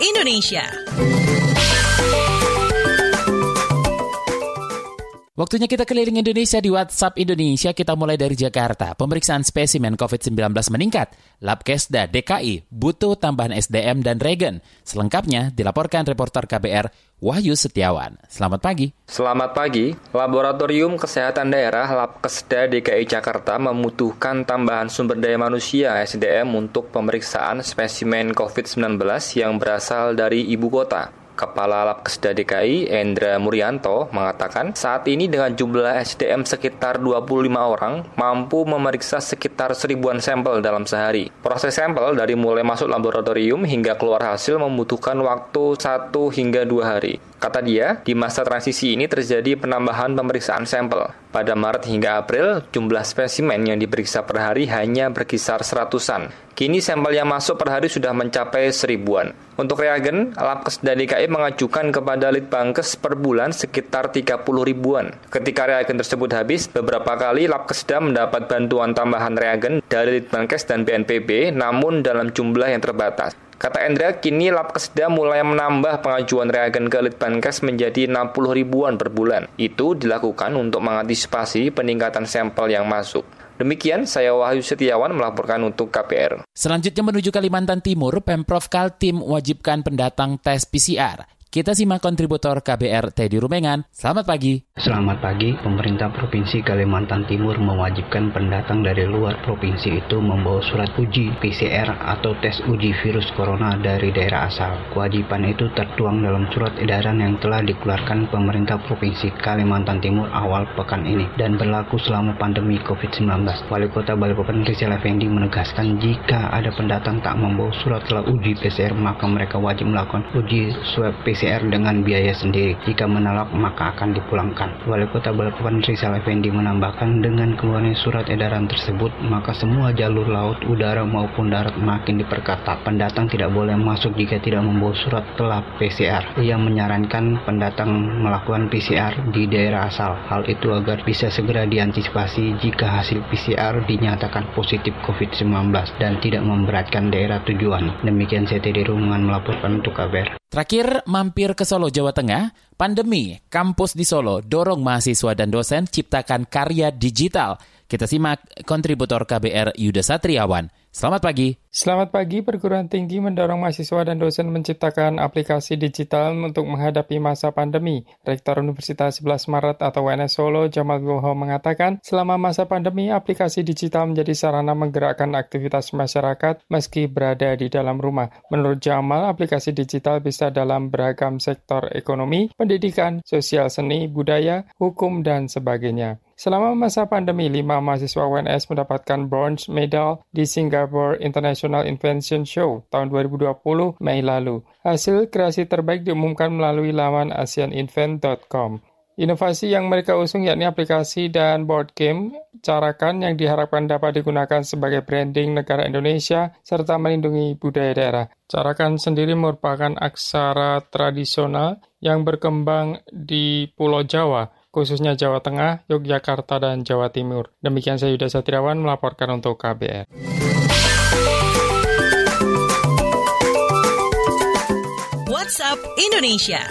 Indonesia. Waktunya kita keliling Indonesia di WhatsApp Indonesia. Kita mulai dari Jakarta. Pemeriksaan spesimen COVID-19 meningkat. Labkesda DKI butuh tambahan SDM dan regen. Selengkapnya dilaporkan reporter KBR Wahyu Setiawan. Selamat pagi. Selamat pagi. Laboratorium Kesehatan Daerah Labkesda DKI Jakarta membutuhkan tambahan sumber daya manusia SDM untuk pemeriksaan spesimen COVID-19 yang berasal dari ibu kota. Kepala Labkesda DKI, Endra Murianto, mengatakan saat ini dengan jumlah SDM sekitar 25 orang, mampu memeriksa sekitar seribuan sampel dalam sehari. Proses sampel dari mulai masuk laboratorium hingga keluar hasil membutuhkan waktu 1 hingga 2 hari. Kata dia, di masa transisi ini terjadi penambahan pemeriksaan sampel. Pada Maret hingga April, jumlah spesimen yang diperiksa per hari hanya berkisar seratusan. Kini sampel yang masuk per hari sudah mencapai seribuan. Untuk reagen, Labkes DKI mengajukan kepada Litbangkes per bulan sekitar 30 ribuan. Ketika reagen tersebut habis, beberapa kali Labkesda mendapat bantuan tambahan reagen dari Litbangkes dan BNPB, namun dalam jumlah yang terbatas. Kata Endra, kini Labkesda mulai menambah pengajuan reagen ke Litbangkes menjadi 60 ribuan per bulan. Itu dilakukan untuk mengantisipasi peningkatan sampel yang masuk. Demikian, saya Wahyu Setiawan melaporkan untuk KPR. Selanjutnya menuju Kalimantan Timur, Pemprov Kaltim wajibkan pendatang tes PCR. Kita simak kontributor KBR Teddy Rumengan. Selamat pagi. Selamat pagi. Pemerintah Provinsi Kalimantan Timur mewajibkan pendatang dari luar provinsi itu membawa surat uji PCR atau tes uji virus corona dari daerah asal. Kewajiban itu tertuang dalam surat edaran yang telah dikeluarkan pemerintah Provinsi Kalimantan Timur awal pekan ini dan berlaku selama pandemi COVID-19. Wali Kota Balikpapan Rizal Effendi menegaskan jika ada pendatang tak membawa surat telah uji PCR maka mereka wajib melakukan uji swab PCR PCR dengan biaya sendiri. Jika menolak maka akan dipulangkan. Wali Kota Balikpapan Rizal Effendi menambahkan dengan keluarnya surat edaran tersebut maka semua jalur laut, udara maupun darat makin diperketat. Pendatang tidak boleh masuk jika tidak membawa surat telah PCR. Ia menyarankan pendatang melakukan PCR di daerah asal. Hal itu agar bisa segera diantisipasi jika hasil PCR dinyatakan positif COVID-19 dan tidak memberatkan daerah tujuan. Demikian saya Teddy Rumungan melaporkan untuk KBR. Terakhir, mampir ke Solo, Jawa Tengah. Pandemi, kampus di Solo dorong mahasiswa dan dosen ciptakan karya digital. Kita simak kontributor KBR Yuda Satriawan. Selamat pagi. Selamat pagi, perguruan tinggi mendorong mahasiswa dan dosen menciptakan aplikasi digital untuk menghadapi masa pandemi. Rektor Universitas 11 Maret atau UNS Solo, Jamal Goho mengatakan, selama masa pandemi, aplikasi digital menjadi sarana menggerakkan aktivitas masyarakat meski berada di dalam rumah. Menurut Jamal, aplikasi digital bisa dalam beragam sektor ekonomi, pendidikan, sosial seni, budaya, hukum, dan sebagainya. Selama masa pandemi, lima mahasiswa UNS mendapatkan bronze medal di Singapore International Invention Show tahun 2020 Mei lalu. Hasil kreasi terbaik diumumkan melalui laman asianinvent.com. Inovasi yang mereka usung yakni aplikasi dan board game carakan yang diharapkan dapat digunakan sebagai branding negara Indonesia serta melindungi budaya daerah. Carakan sendiri merupakan aksara tradisional yang berkembang di Pulau Jawa khususnya Jawa Tengah, Yogyakarta, dan Jawa Timur. Demikian saya Yuda Satriawan melaporkan untuk KBR. WhatsApp Indonesia.